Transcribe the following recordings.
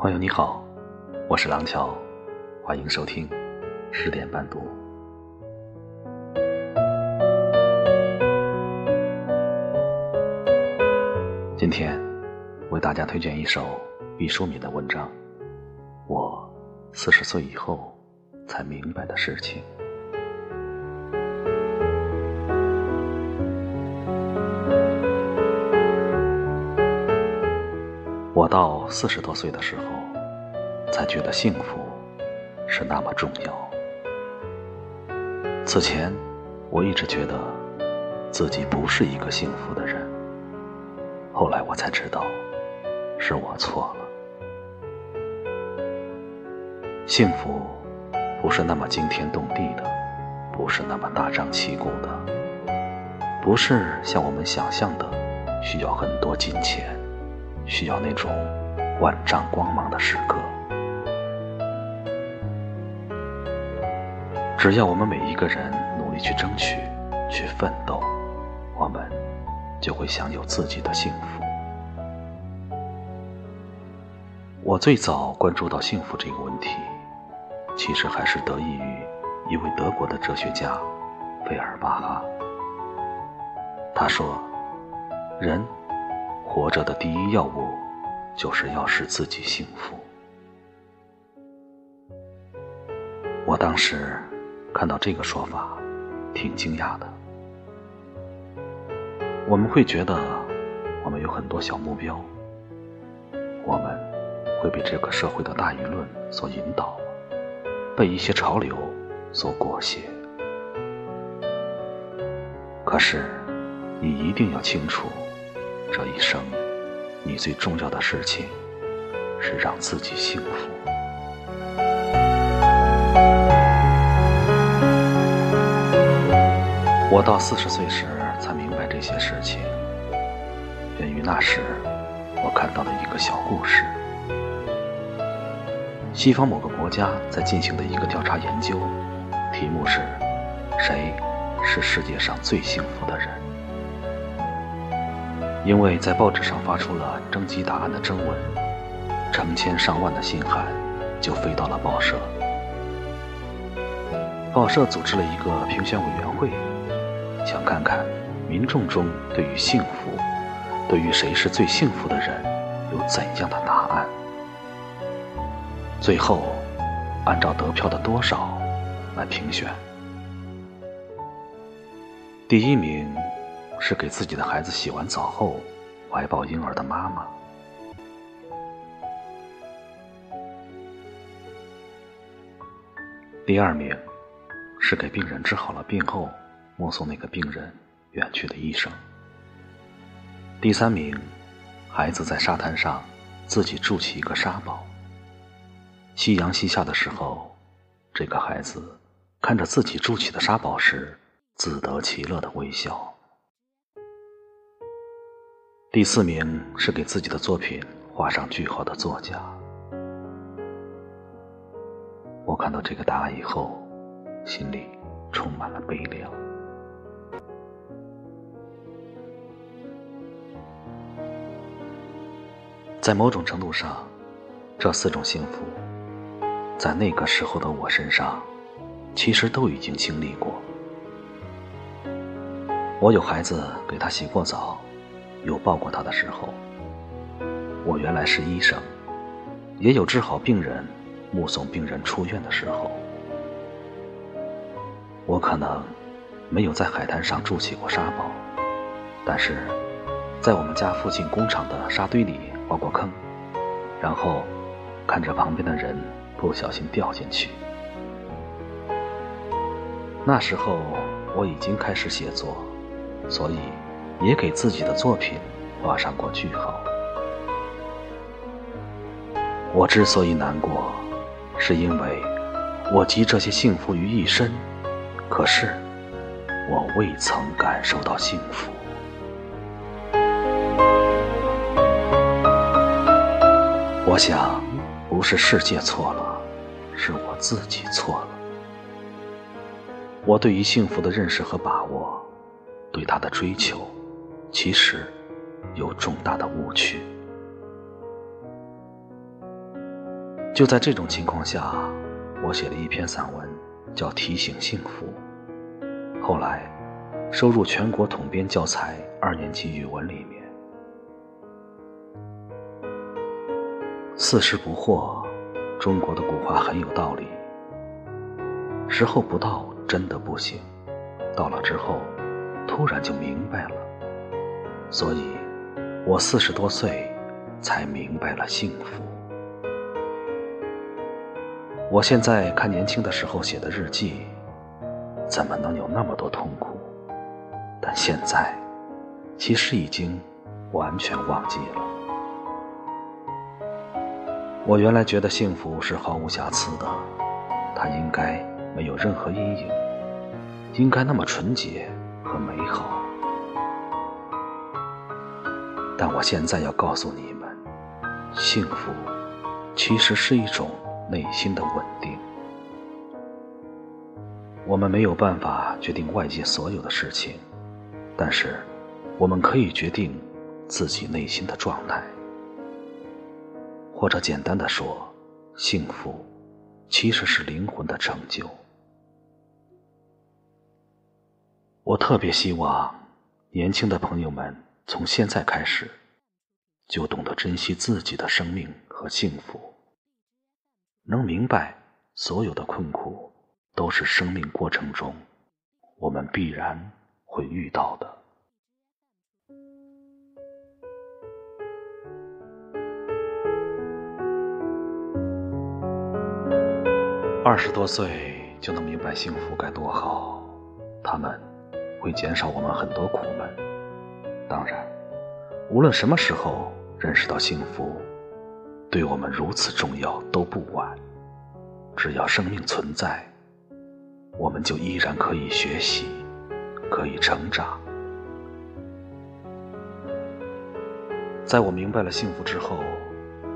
朋友你好，我是廊桥，欢迎收听十点半读。今天为大家推荐一首毕淑敏的文章，《我四十岁以后才明白的事情》。到四十多岁的时候，才觉得幸福是那么重要。此前，我一直觉得自己不是一个幸福的人。后来我才知道，是我错了。幸福不是那么惊天动地的，不是那么大张旗鼓的，不是像我们想象的需要很多金钱。需要那种万丈光芒的时刻。只要我们每一个人努力去争取、去奋斗，我们就会享有自己的幸福。我最早关注到幸福这个问题，其实还是得益于一位德国的哲学家费尔巴哈。他说：“人。”活着的第一要务，就是要使自己幸福。我当时看到这个说法，挺惊讶的。我们会觉得，我们有很多小目标，我们会被这个社会的大舆论所引导，被一些潮流所裹挟。可是，你一定要清楚。这一生，你最重要的事情是让自己幸福。我到四十岁时才明白这些事情，源于那时我看到的一个小故事：西方某个国家在进行的一个调查研究，题目是“谁是世界上最幸福的人”。因为在报纸上发出了征集答案的征文，成千上万的信函就飞到了报社。报社组织了一个评选委员会，想看看民众中对于幸福，对于谁是最幸福的人有怎样的答案。最后，按照得票的多少来评选。第一名。是给自己的孩子洗完澡后怀抱婴儿的妈妈。第二名是给病人治好了病后目送那个病人远去的医生。第三名，孩子在沙滩上自己筑起一个沙堡。夕阳西下的时候，这个孩子看着自己筑起的沙堡时，自得其乐的微笑。第四名是给自己的作品画上句号的作家。我看到这个答案以后，心里充满了悲凉。在某种程度上，这四种幸福，在那个时候的我身上，其实都已经经历过。我有孩子，给他洗过澡。有抱过他的时候，我原来是医生，也有治好病人、目送病人出院的时候。我可能没有在海滩上筑起过沙堡，但是在我们家附近工厂的沙堆里挖过坑，然后看着旁边的人不小心掉进去。那时候我已经开始写作，所以。也给自己的作品画上过句号。我之所以难过，是因为我集这些幸福于一身，可是我未曾感受到幸福。我想，不是世界错了，是我自己错了。我对于幸福的认识和把握，对他的追求。其实有重大的误区。就在这种情况下，我写了一篇散文，叫《提醒幸福》，后来收入全国统编教材二年级语文里面。四十不惑，中国的古话很有道理。时候不到，真的不行；到了之后，突然就明白了。所以，我四十多岁才明白了幸福。我现在看年轻的时候写的日记，怎么能有那么多痛苦？但现在，其实已经完全忘记了。我原来觉得幸福是毫无瑕疵的，它应该没有任何阴影，应该那么纯洁和美好。但我现在要告诉你们，幸福其实是一种。内心的稳定，我们没有办法决定外界所有的事情，但是我们可以决定自己内心的状态。或者简单的说，幸福其实是灵魂的成就。我特别希望年轻的朋友们从现在开始，就懂得珍惜自己的生命和幸福。能明白，所有的困苦都是生命过程中我们必然会遇到的。二十多岁就能明白幸福该多好，他们会减少我们很多苦闷。当然，无论什么时候认识到幸福。对我们如此重要都不晚，只要生命存在，我们就依然可以学习，可以成长。在我明白了幸福之后，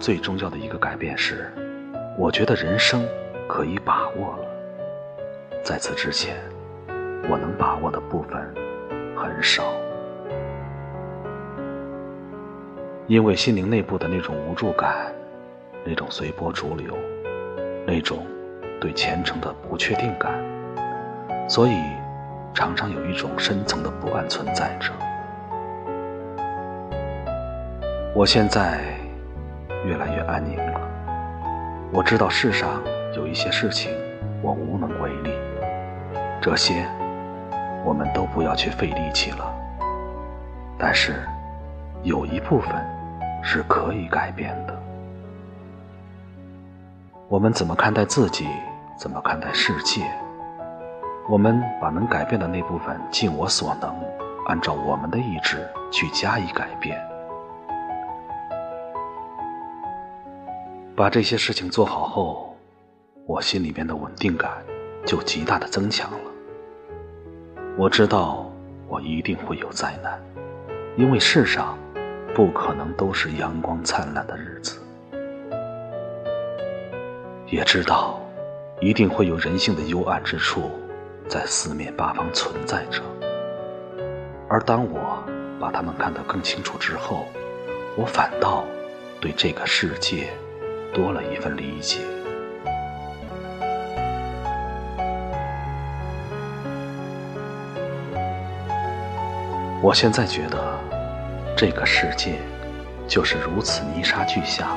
最重要的一个改变是，我觉得人生可以把握了。在此之前，我能把握的部分很少，因为心灵内部的那种无助感。那种随波逐流，那种对前程的不确定感，所以常常有一种深层的不安存在着。我现在越来越安宁了。我知道世上有一些事情我无能为力，这些我们都不要去费力气了。但是有一部分是可以改变的。我们怎么看待自己？怎么看待世界？我们把能改变的那部分尽我所能，按照我们的意志去加以改变。把这些事情做好后，我心里面的稳定感就极大的增强了。我知道我一定会有灾难，因为世上不可能都是阳光灿烂的日子。也知道，一定会有人性的幽暗之处，在四面八方存在着。而当我把它们看得更清楚之后，我反倒对这个世界多了一份理解。我现在觉得，这个世界就是如此泥沙俱下。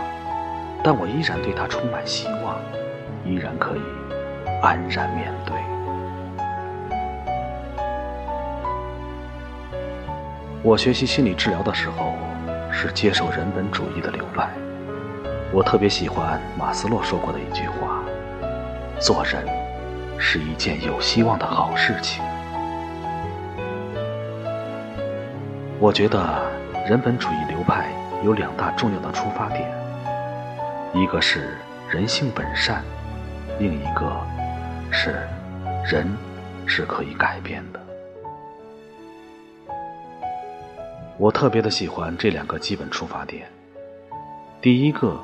但我依然对它充满希望，依然可以安然面对。我学习心理治疗的时候，是接受人本主义的流派。我特别喜欢马斯洛说过的一句话：“做人是一件有希望的好事情。”我觉得人本主义流派有两大重要的出发点。一个是人性本善，另一个是人是可以改变的。我特别的喜欢这两个基本出发点。第一个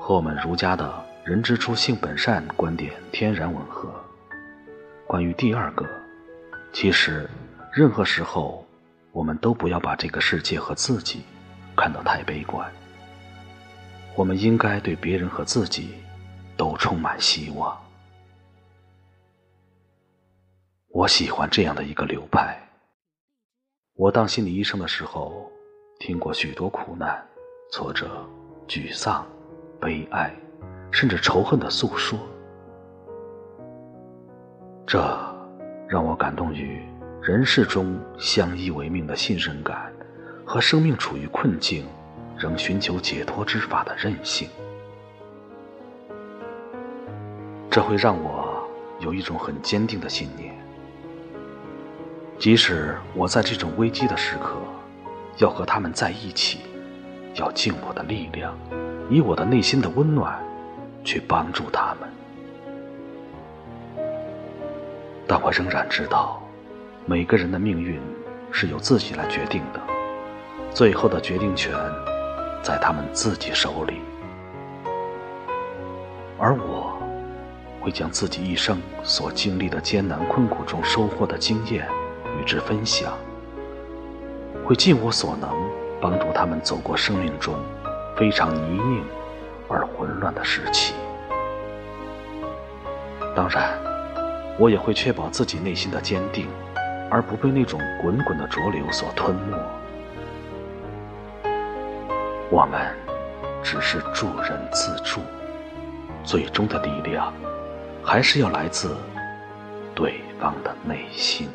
和我们儒家的“人之初，性本善”观点天然吻合。关于第二个，其实任何时候我们都不要把这个世界和自己看得太悲观。我们应该对别人和自己都充满希望。我喜欢这样的一个流派。我当心理医生的时候，听过许多苦难、挫折、沮丧、悲哀，甚至仇恨的诉说。这让我感动于人世中相依为命的信任感，和生命处于困境仍寻求解脱之法的韧性。这会让我有一种很坚定的信念。即使我在这种危机的时刻，要和他们在一起，要尽我的力量，以我的内心的温暖，去帮助他们。但我仍然知道，每个人的命运是由自己来决定的，最后的决定权在他们自己手里。而我，会将自己一生所经历的艰难困苦中收获的经验。与之分享，会尽我所能帮助他们走过生命中非常泥泞而混乱的时期。当然，我也会确保自己内心的坚定，而不被那种滚滚的浊流所吞没。我们只是助人自助，最终的力量还是要来自对方的内心。